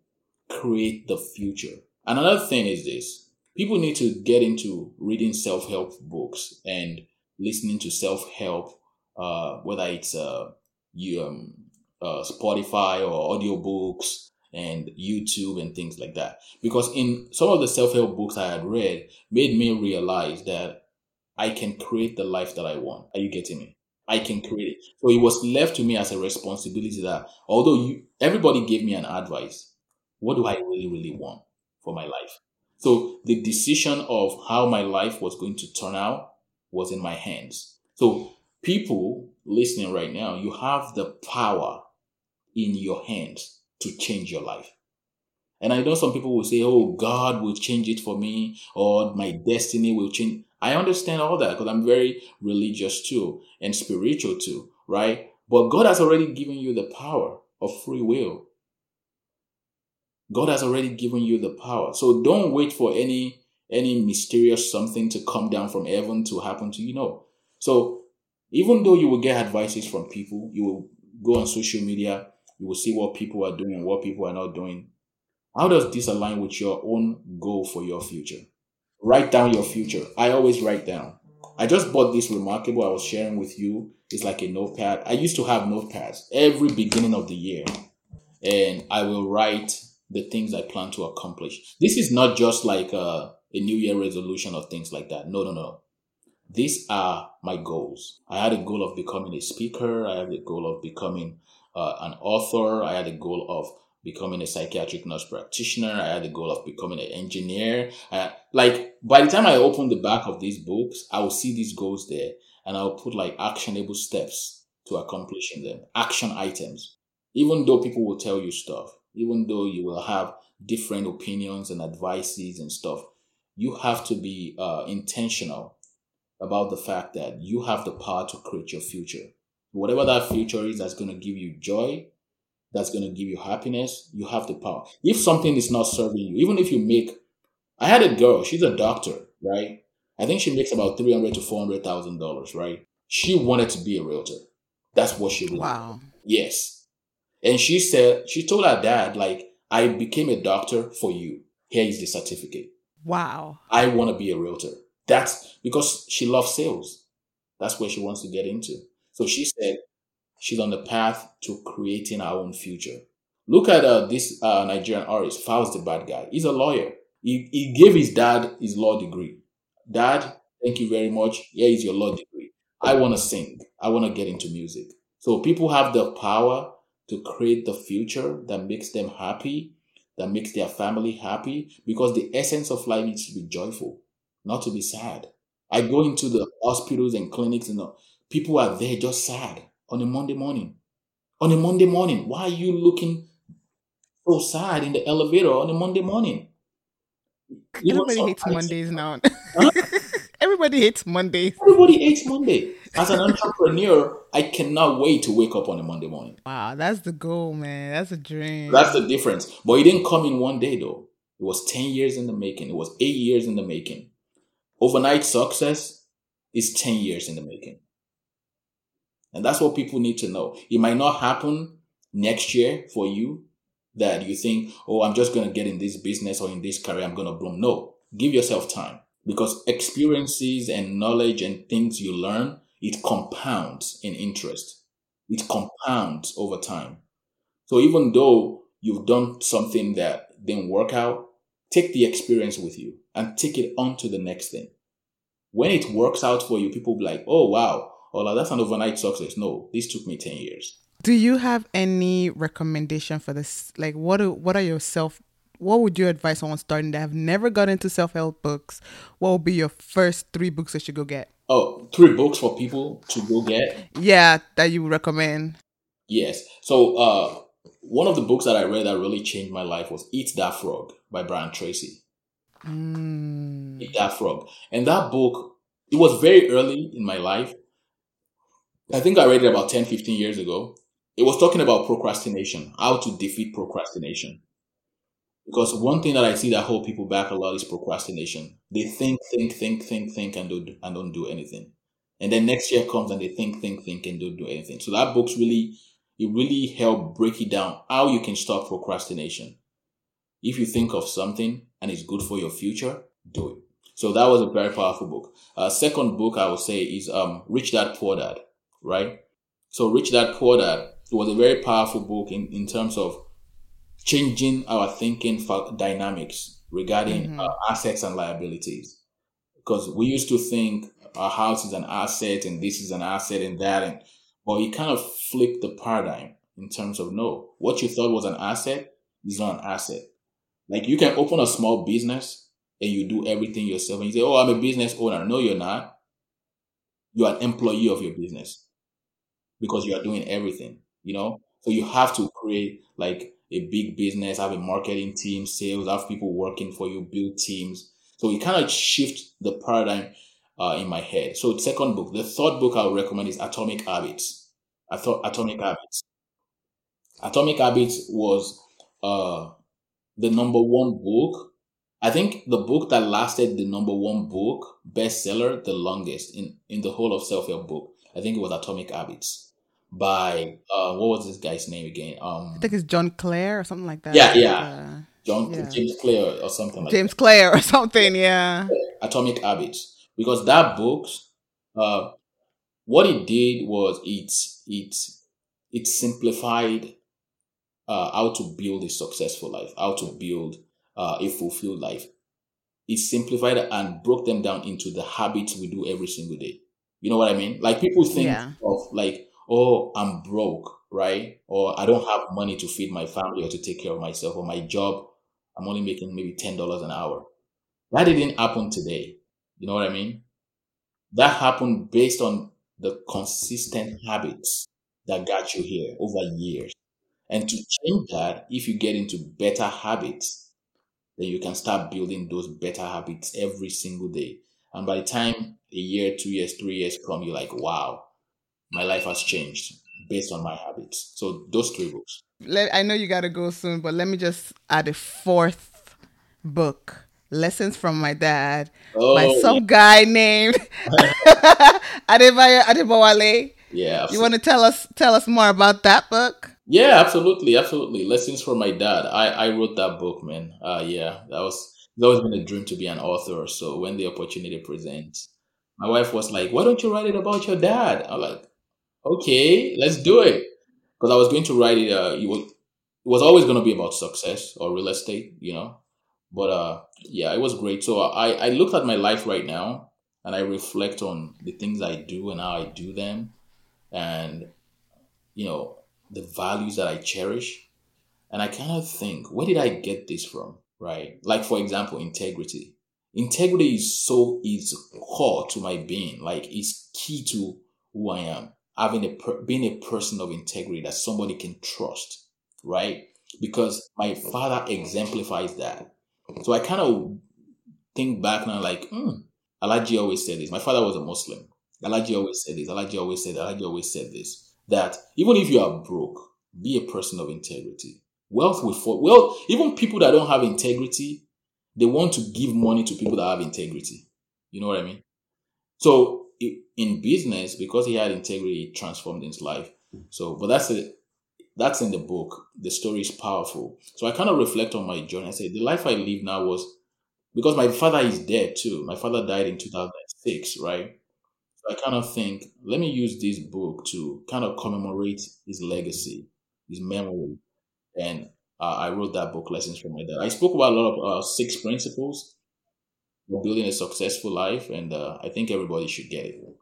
create the future. Another thing is this people need to get into reading self help books and listening to self help, uh, whether it's uh, you, um, uh, Spotify or audiobooks and YouTube and things like that. Because in some of the self help books I had read, made me realize that I can create the life that I want. Are you getting me? I can create it. So it was left to me as a responsibility that although you everybody gave me an advice, what do I really, really want for my life? So the decision of how my life was going to turn out was in my hands. So people listening right now, you have the power in your hands to change your life. And I know some people will say, oh, God will change it for me, or my destiny will change. I understand all that because I'm very religious too and spiritual too, right? But God has already given you the power of free will. God has already given you the power. So don't wait for any any mysterious something to come down from heaven to happen to you. No. So even though you will get advices from people, you will go on social media, you will see what people are doing and what people are not doing. How does this align with your own goal for your future? Write down your future. I always write down. I just bought this reMarkable I was sharing with you. It's like a notepad. I used to have notepads every beginning of the year, and I will write the things I plan to accomplish. This is not just like a, a New Year resolution or things like that. No, no, no. These are my goals. I had a goal of becoming a speaker. I had a goal of becoming uh, an author. I had a goal of becoming a psychiatric nurse practitioner. I had the goal of becoming an engineer. Uh, like by the time I open the back of these books, I will see these goals there and I'll put like actionable steps to accomplishing them, action items. Even though people will tell you stuff, even though you will have different opinions and advices and stuff, you have to be uh, intentional about the fact that you have the power to create your future. Whatever that future is that's going to give you joy, that's going to give you happiness, you have the power. If something is not serving you, even if you make, I had a girl, she's a doctor, right? I think she makes about three hundred to four hundred thousand dollars, right? She wanted to be a realtor. That's what she really wow. Yes, and she said she told her dad, like, I became a doctor for you. Here is the certificate. Wow. I want to be a realtor. That's because she loves sales. That's where she wants to get into. So she said, she's on the path to creating our own future. Look at uh, this uh, Nigerian artist, Falz the Bahd Guy. He's a lawyer. He, he gave his dad his law degree. Dad, thank you very much. Here is your law degree. I want to sing. I want to get into music. So people have the power to create the future that makes them happy, that makes their family happy, because the essence of life needs to be joyful, not to be sad. I go into the hospitals and clinics and people are there just sad on a Monday morning. On a Monday morning, why are you looking so sad in the elevator on a Monday morning? You Everybody hates Mondays now. Huh? (laughs) Everybody hates Mondays. Everybody hates Monday. As an entrepreneur, I cannot wait to wake up on a Monday morning. Wow, that's the goal, man. That's a dream. That's the difference. But it didn't come in one day, though. It was 10 years in the making. It was eight years in the making. Overnight success is 10 years in the making. And that's what people need to know. It might not happen next year for you that you think, oh, I'm just going to get in this business or in this career, I'm going to bloom. No, give yourself time because experiences and knowledge and things you learn, it compounds in interest. It compounds over time. So even though you've done something that didn't work out, take the experience with you and take it on to the next thing. When it works out for you, people be like, oh, wow, oh, that's an overnight success. No, this took me 10 years. Do you have any recommendation for this? Like, what are, what are your self, what would you advise someone starting that have never got into self help books? What would be your first three books they should go get? Oh, three books for people to go get? Yeah, that you would recommend. Yes. So, uh, one of the books that I read that really changed my life was Eat That Frog by Brian Tracy. Mm. Eat That Frog. And that book, it was very early in my life. I think I read it about 10, 15 years ago. It was talking about procrastination, how to defeat procrastination. Because one thing that I see that hold people back a lot is procrastination. They think, think, think, think, think, and don't and don't do anything. And then next year comes and they think, think, think, and don't do anything. So that book's really it really helped break it down how you can stop procrastination. If you think of something and it's good for your future, do it. So that was a very powerful book. Uh, second book I would say is um, Rich Dad Poor Dad, right? So Rich Dad Poor Dad was a very powerful book in, in terms of changing our thinking for dynamics regarding mm-hmm. uh, assets and liabilities. Because we used to think our house is an asset and this is an asset and that and but he kind of flipped the paradigm in terms of no, what you thought was an asset is not an asset. Like you can open a small business and you do everything yourself and you say, Oh, I'm a business owner. No, you're not. You're an employee of your business because you are doing everything, you know? So you have to create like a big business, have a marketing team, sales, have people working for you, build teams. So it kind of shift the paradigm uh, in my head. So the second book, the third book I would recommend is Atomic Habits. Atomic Habits. Atomic Habits was uh, the number one book. I think the book that lasted the number one book bestseller the longest in in the whole of self help book. I think it was Atomic Habits by uh, what was this guy's name again? Um, I think it's John Clare or something like that. Yeah, yeah. Uh, John yeah. James Clear or something like James that. Clear or (laughs) something, yeah. Atomic Habits because that book, uh, what it did was it it it simplified uh, how to build a successful life, how to build uh, a fulfilled life. It simplified and broke them down into the habits we do every single day. You know what I mean? Like people think yeah. of like, oh, I'm broke, right? Or I don't have money to feed my family or to take care of myself, or my job, I'm only making maybe ten dollars an hour. That didn't happen today. You know what I mean? That happened based on the consistent habits that got you here over years. And to change that, if you get into better habits, then you can start building those better habits every single day. And by the time a year, two years, three years come, you're like, wow, my life has changed based on my habits. So those three books. Let, I know you got to go soon, but let me just add a fourth book lessons from my dad oh, by some yeah. guy named (laughs) (laughs) Adebayo Adebowale. Yeah. Absolutely. You want to tell us tell us more about that book? Yeah, absolutely, absolutely. Lessons from my dad. I I wrote that book, man. Uh yeah, that was it's always been a dream to be an author. So when the opportunity presents, my wife was like, "Why don't you write it about your dad?" I'm like, "Okay, let's do it." Because I was going to write it. Uh, it was, it was always going to be about success or real estate, you know But uh, yeah, it was great. So I I looked at my life right now and I reflect on the things I do and how I do them, and you know the values that I cherish, and I kind of think, where did I get this from? Right? Like for example, integrity. Integrity is so is core to my being. Like it's key to who I am. Having a being a person of integrity that somebody can trust, right? Because my father exemplifies that. So I kind of think back now, like, hmm, Alhaji always said this. My father was a Muslim. Alhaji always said this. Alhaji always said. Alhaji always said this. That even if you are broke, be a person of integrity. Wealth will fall. Well, even people that don't have integrity, they want to give money to people that have integrity. You know what I mean? So in business, because he had integrity, it transformed his life. So, but that's it. That's in the book. The story is powerful. So I kind of reflect on my journey. I say the life I live now was because my father is dead too. My father died in 2006, right? So I kind of think, let me use this book to kind of commemorate his legacy, his memory. And uh, I wrote that book, Lessons from My Dad. I spoke about a lot of uh, six principles for building a successful life, and uh, I think everybody should get it.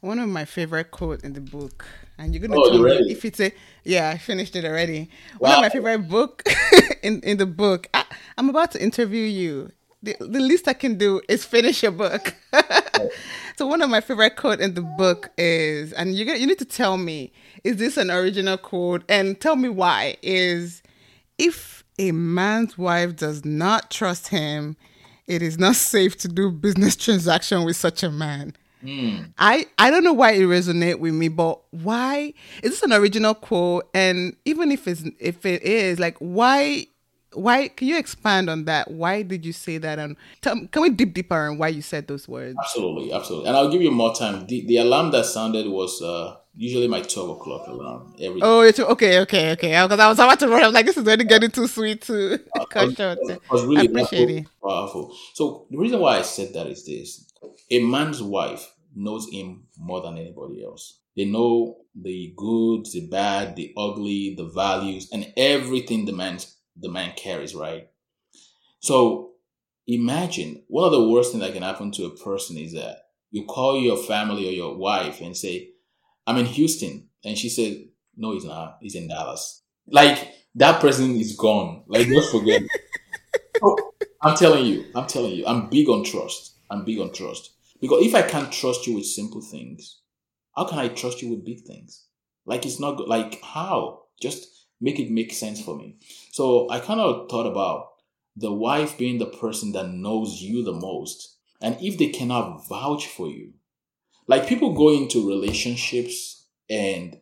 One of my favorite quotes in the book, and you're gonna oh, tell me if it's a yeah, I finished it already. Wow. One of my favorite book (laughs) in in the book. I, I'm about to interview you. The, the least I can do is finish your book. (laughs) so one of my favorite quote in the book is, and you you need to tell me, is this an original quote? And tell me why. Is if a man's wife does not trust him, it is not safe to do business (laughs) transaction with such a man. Mm. I I don't know why it resonate with me, but why is this an original quote? And even if it's if it is, like why why can you expand on that? Why did you say that? And tell, can we deep deeper on why you said those words? Absolutely, absolutely. And I'll give you more time. The the alarm that sounded was uh usually my 12 o'clock alarm every oh it's okay okay okay. Because i was about to run. I'm like this is already getting too sweet to uh, (laughs) cut short. was really I appreciate it. powerful. So the reason why i said that is this. A man's wife knows him more than anybody else. They know the good the bad the ugly the values and everything the man the man carries right? So imagine one of the worst things that can happen to a person is that you call your family or your wife and say I'm in Houston. And she said, No, he's not. He's in Dallas. Like that person is gone. Like just forget. (laughs) so, I'm telling you, I'm telling you, I'm big on trust. I'm big on trust. Because if I can't trust you with simple things, how can I trust you with big things? Like it's not good. Like how? Just make it make sense for me. So I kind of thought about the wife being the person that knows you the most. And if they cannot vouch for you, like people go into relationships and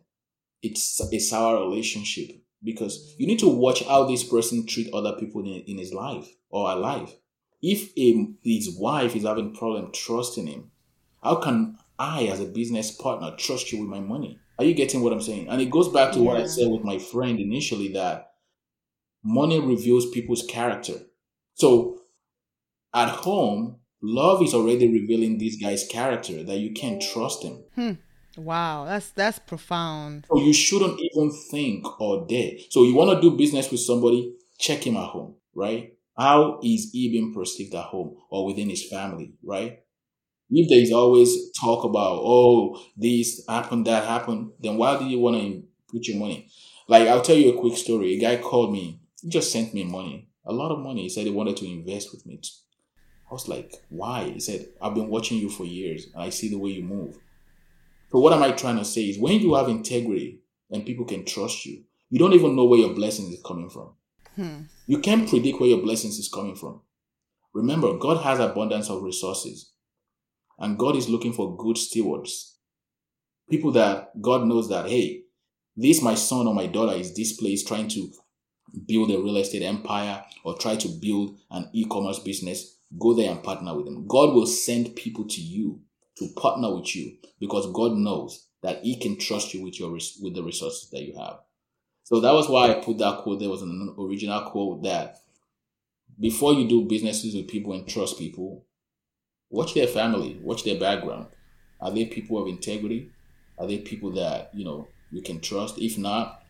it's a sour relationship because you need to watch how this person treat other people in, in his life or life. If a, his wife is having problem trusting him, how can I, as a business partner, trust you with my money? Are you getting what I'm saying? And it goes back to yeah. what I said with my friend initially that money reveals people's character. So at home, love is already revealing this guy's character that you can't trust him. Hmm. Wow, that's that's profound. So you shouldn't even think or dare. So you want to do business with somebody, check him at home, right? How is he being perceived at home or within his family, right? If there is always talk about, oh, this happened, that happened, then why do you want to put your money? Like, I'll tell you a quick story. A guy called me, he just sent me money, a lot of money. He said he wanted to invest with me I was like, why? He said, I've been watching you for years and I see the way you move. So what am I trying to say is when you have integrity and people can trust you, you don't even know where your blessings is coming from. Hmm. You can't predict where your blessings is coming from. Remember, God has abundance of resources and God is looking for good stewards. People that God knows that, hey, this my son or my daughter is this place trying to build a real estate empire or try to build an e-commerce business Go there and partner with them. God will send people to you to partner with you because God knows that He can trust you with your with the resources that you have. So that was why I put that quote. There was an original quote that before you do businesses with people and trust people, watch their family, watch their background. Are they people of integrity? Are they people that you know you can trust? If not,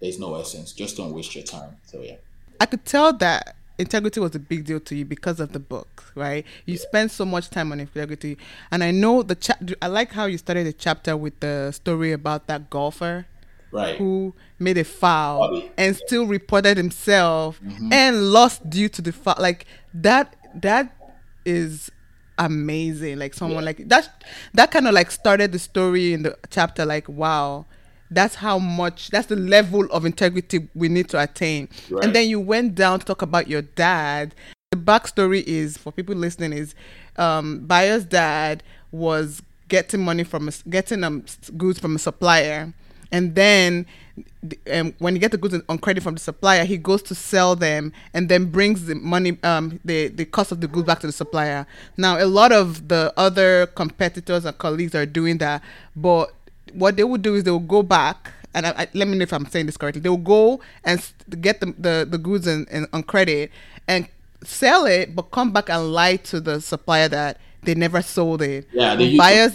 there's no essence. Just don't waste your time. So yeah. I could tell that integrity was a big deal to you because of the book, right? You spent so much time on integrity, and I know the chap. I like how you started the chapter with the story about that golfer Right. who made a foul Bobby. and still reported himself Mm-hmm. and lost due to the foul. Like that. That is amazing. Like someone Yeah. like that. That kind of like started the story in the chapter. Like wow. That's how much. That's the level of integrity we need to attain. Right. And then you went down to talk about your dad. The backstory is for people listening is um, Bayo's dad was getting money from a, getting um, goods from a supplier, and then the- um, when he get the goods on credit from the supplier, he goes to sell them and then brings the money, um, the the cost of the goods back to the supplier. Now, a lot of the other competitors and colleagues are doing that, but what they would do is they will go back and I, I, let me know if I'm saying this correctly. They will go and s- get the the, the goods in, in, on credit and sell it, but come back and lie to the supplier that they never sold it. Yeah, they And use- buyers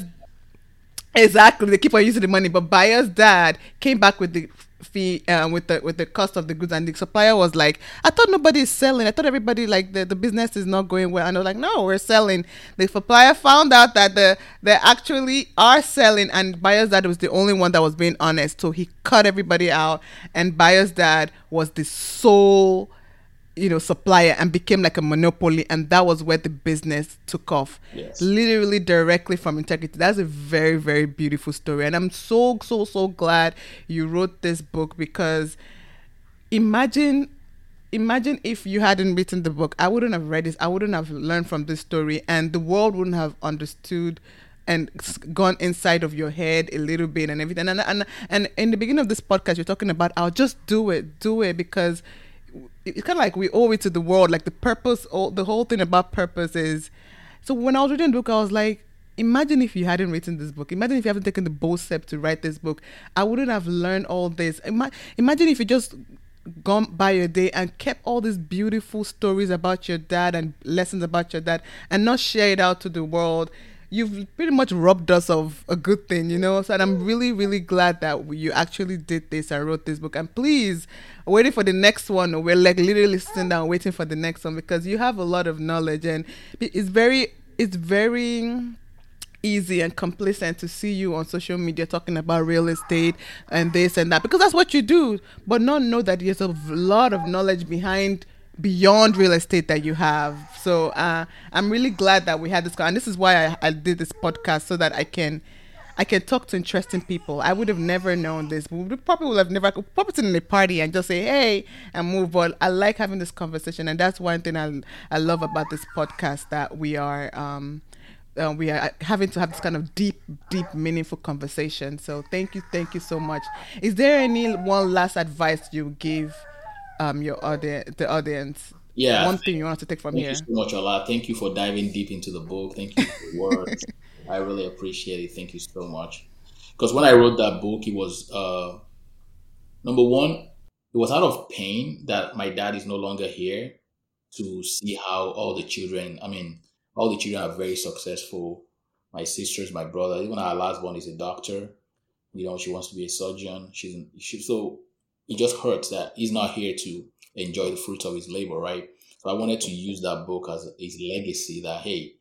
exactly they keep on using the money, but Bayo's dad came back with the fee um, with the with the cost of the goods, and the supplier was like, "I thought nobody is selling. I thought everybody like the, the business is not going well." And i was like, "No, we're selling." The supplier found out that the they actually are selling, and Bayo's dad was the only one that was being honest, so he cut everybody out, and Bayo's dad was the sole you know supplier and became like a monopoly and that was where the business took off. Yes. literally directly from integrity. That's a very very beautiful story. And i'm so so so glad you wrote this book because imagine imagine if you hadn't written the book. I wouldn't have read this. I wouldn't have learned from this story and the world wouldn't have understood and gone inside of your head a little bit and everything. And and and in the beginning of this podcast you're talking about i'll just do it do it because it's kind of like we owe it to the world like the purpose all the whole thing about purpose is so when i was reading the book i was like imagine if you hadn't written this book. Imagine if you haven't taken the bold step to write this book. I wouldn't have learned all this. Ima- imagine if you just gone by your day and kept all these beautiful stories about your dad and lessons about your dad and not share it out to the world you've pretty much robbed us of a good thing you know? So and i'm mm. really really glad that you actually did this. And wrote this book. And please waiting for the next one. We're like literally sitting down waiting for the next one because you have a lot of knowledge and it's very it's very easy and complacent to see you on social media talking about real estate and this and that because that's what you do. But not know that there's a lot of knowledge behind beyond real estate that you have so uh, i'm really glad that we had this and this is why I, I did this podcast so that i can I can talk to interesting people. I would have never known this. We probably would have never probably sit in a party and just say hey and move on. I like having this conversation, and that's one thing I I love about this podcast that we are um uh, we are having to have this kind of deep, deep, meaningful conversation. So thank you, thank you so much. Is there any one last advice you give um your audience, the audience? Yeah. One thing you want to take from Thank here. Thank you so much, Ola. Thank you for diving deep into the book. Thank you for the words. (laughs) I really appreciate it. Thank you so much. Because when I wrote that book, it was uh, number one, it was out of pain that my dad is no longer here to see how all the children, I mean, all the children are very successful. My sisters, my brother, even our last one is a doctor. You know, she wants to be a surgeon. She's she, so it just hurts that he's not here to enjoy the fruits of his labor, right? So I wanted to use that book as his legacy that hey,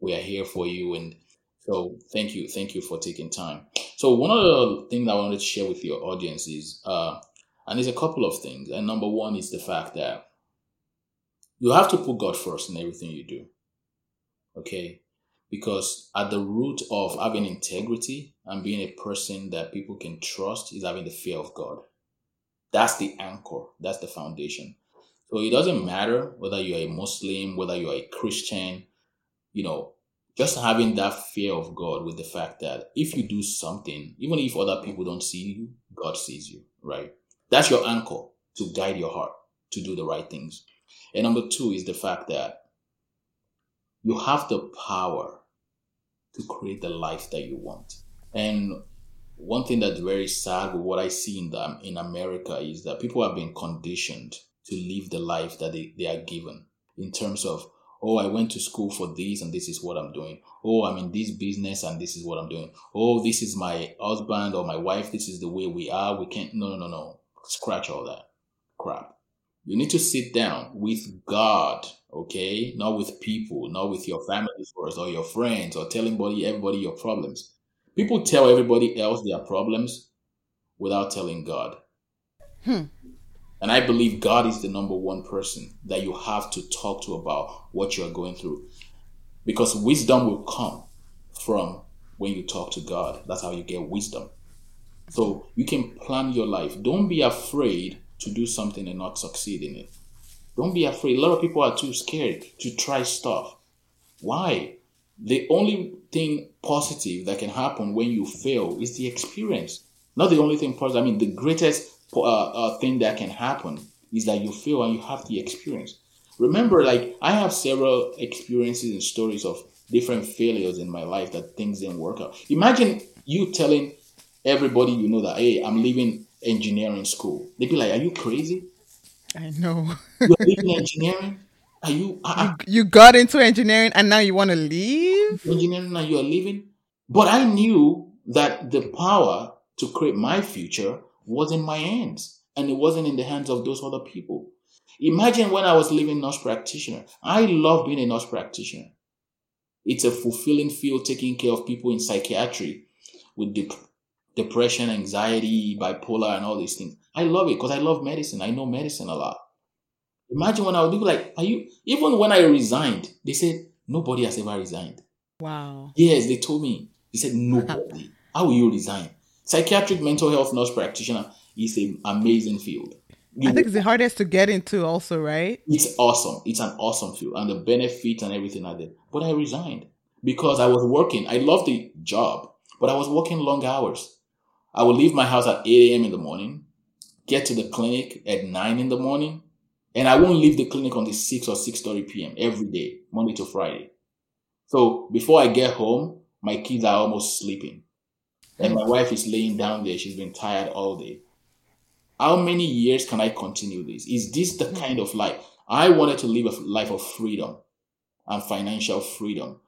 we are here for you, and so thank you, thank you for taking time. So one of the things I wanted to share with your audience is, uh, and there's a couple of things, and number one is the fact that you have to put God first in everything you do. Okay, because at the root of having integrity and being a person that people can trust is having the fear of God. That's the anchor. That's the foundation. So it doesn't matter whether you're a Muslim, whether you're a Christian, you know, just having that fear of God with the fact that if you do something, even if other people don't see you, God sees you, right? That's your anchor to guide your heart to do the right things. And number two is the fact that you have the power to create the life that you want. And one thing that's very sad with what I see in the, in America is that people have been conditioned to live the life that they, they are given in terms of, oh, I went to school for this and this is what I'm doing. Oh, I'm in this business and this is what I'm doing. Oh, this is my husband or my wife. This is the way we are. We can't, no, no, no, no. Scratch all that crap. You need to sit down with God, okay? Not with people, not with your family first or your friends or telling everybody, everybody your problems. People tell everybody else their problems without telling God. Hmm. And I believe God is the number one person that you have to talk to about what you're going through. Because wisdom will come from when you talk to God. That's how you get wisdom. So you can plan your life. Don't be afraid to do something and not succeed in it. Don't be afraid. A lot of people are too scared to try stuff. Why? The only thing positive that can happen when you fail is the experience. Not the only thing positive. I mean, the greatest uh, uh, thing that can happen is that you fail and you have the experience. Remember, like I have several experiences and stories of different failures in my life that things didn't work out. Imagine you telling everybody you know that, hey, I'm leaving engineering school. They'd be like, are you crazy? I know. You're leaving engineering? Are you, uh, you? You got into engineering and now you want to leave? Engineering and you're leaving? But I knew that the power to create my future was in my hands and it wasn't in the hands of those other people. Imagine when I was living nurse practitioner. I love being a nurse practitioner. It's a fulfilling field taking care of people in psychiatry with dep- depression, anxiety, bipolar, and all these things. I love it because I love medicine. I know medicine a lot. Imagine when I would be like, are you, even when I resigned, they said, nobody has ever resigned. Wow. Yes, they told me. They said, nobody. (laughs) How will you resign? Psychiatric mental health nurse practitioner is an amazing field. You I think it's the hardest to get into, also, right? It's awesome. It's an awesome field, and the benefits and everything are there. But I resigned because I was working. I loved the job, but I was working long hours. I would leave my house at 8 a.m. in the morning, get to the clinic at 9 in the morning, and I won't leave the clinic on the 6 or 6.30 p.m. every day, Monday to Friday. So before I get home, my kids are almost sleeping. And my wife is laying down there. She's been tired all day. How many years can I continue this? Is this the kind of life I wanted to live a life of freedom and financial freedom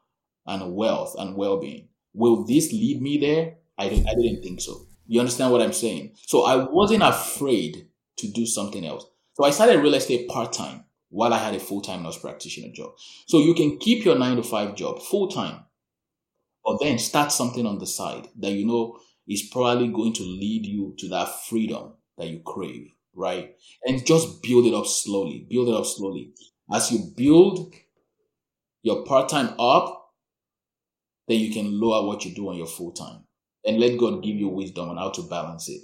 and wealth and well-being? Will this lead me there? I didn't, I didn't think so. You understand what I'm saying? So I wasn't afraid to do something else. So I started real estate part-time while I had a full-time nurse practitioner job. So you can keep your nine to five job full-time, but then start something on the side that you know is probably going to lead you to that freedom that you crave, right? And just build it up slowly. Build it up slowly. As you build your part time up, then you can lower what you do on your full time and let God give you wisdom on how to balance it.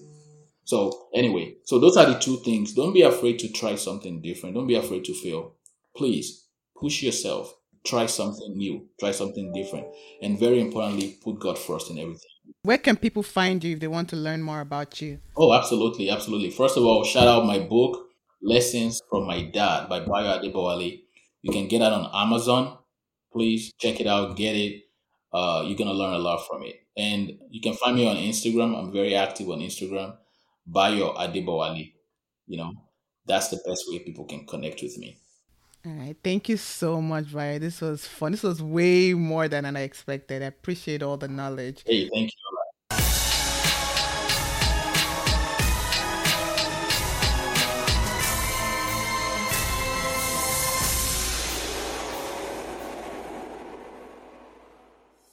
So, anyway, so those are the two things. Don't be afraid to try something different. Don't be afraid to fail. Please push yourself. Try something new. Try something different. And very importantly, put God first in everything. Where can people find you if they want to learn more about you? Oh, absolutely, absolutely. First of all, shout out my book, Lessons from My Dad by Bayo Adebowale. You can get that on Amazon. Please check it out, get it. Uh, you're gonna learn a lot from it. And you can find me on Instagram. I'm very active on Instagram. Bayo Adebowale. You know, that's the best way people can connect with me. All right. Thank you so much, Bayo. This was fun. This was way more than I expected. I appreciate all the knowledge. Hey, thank you.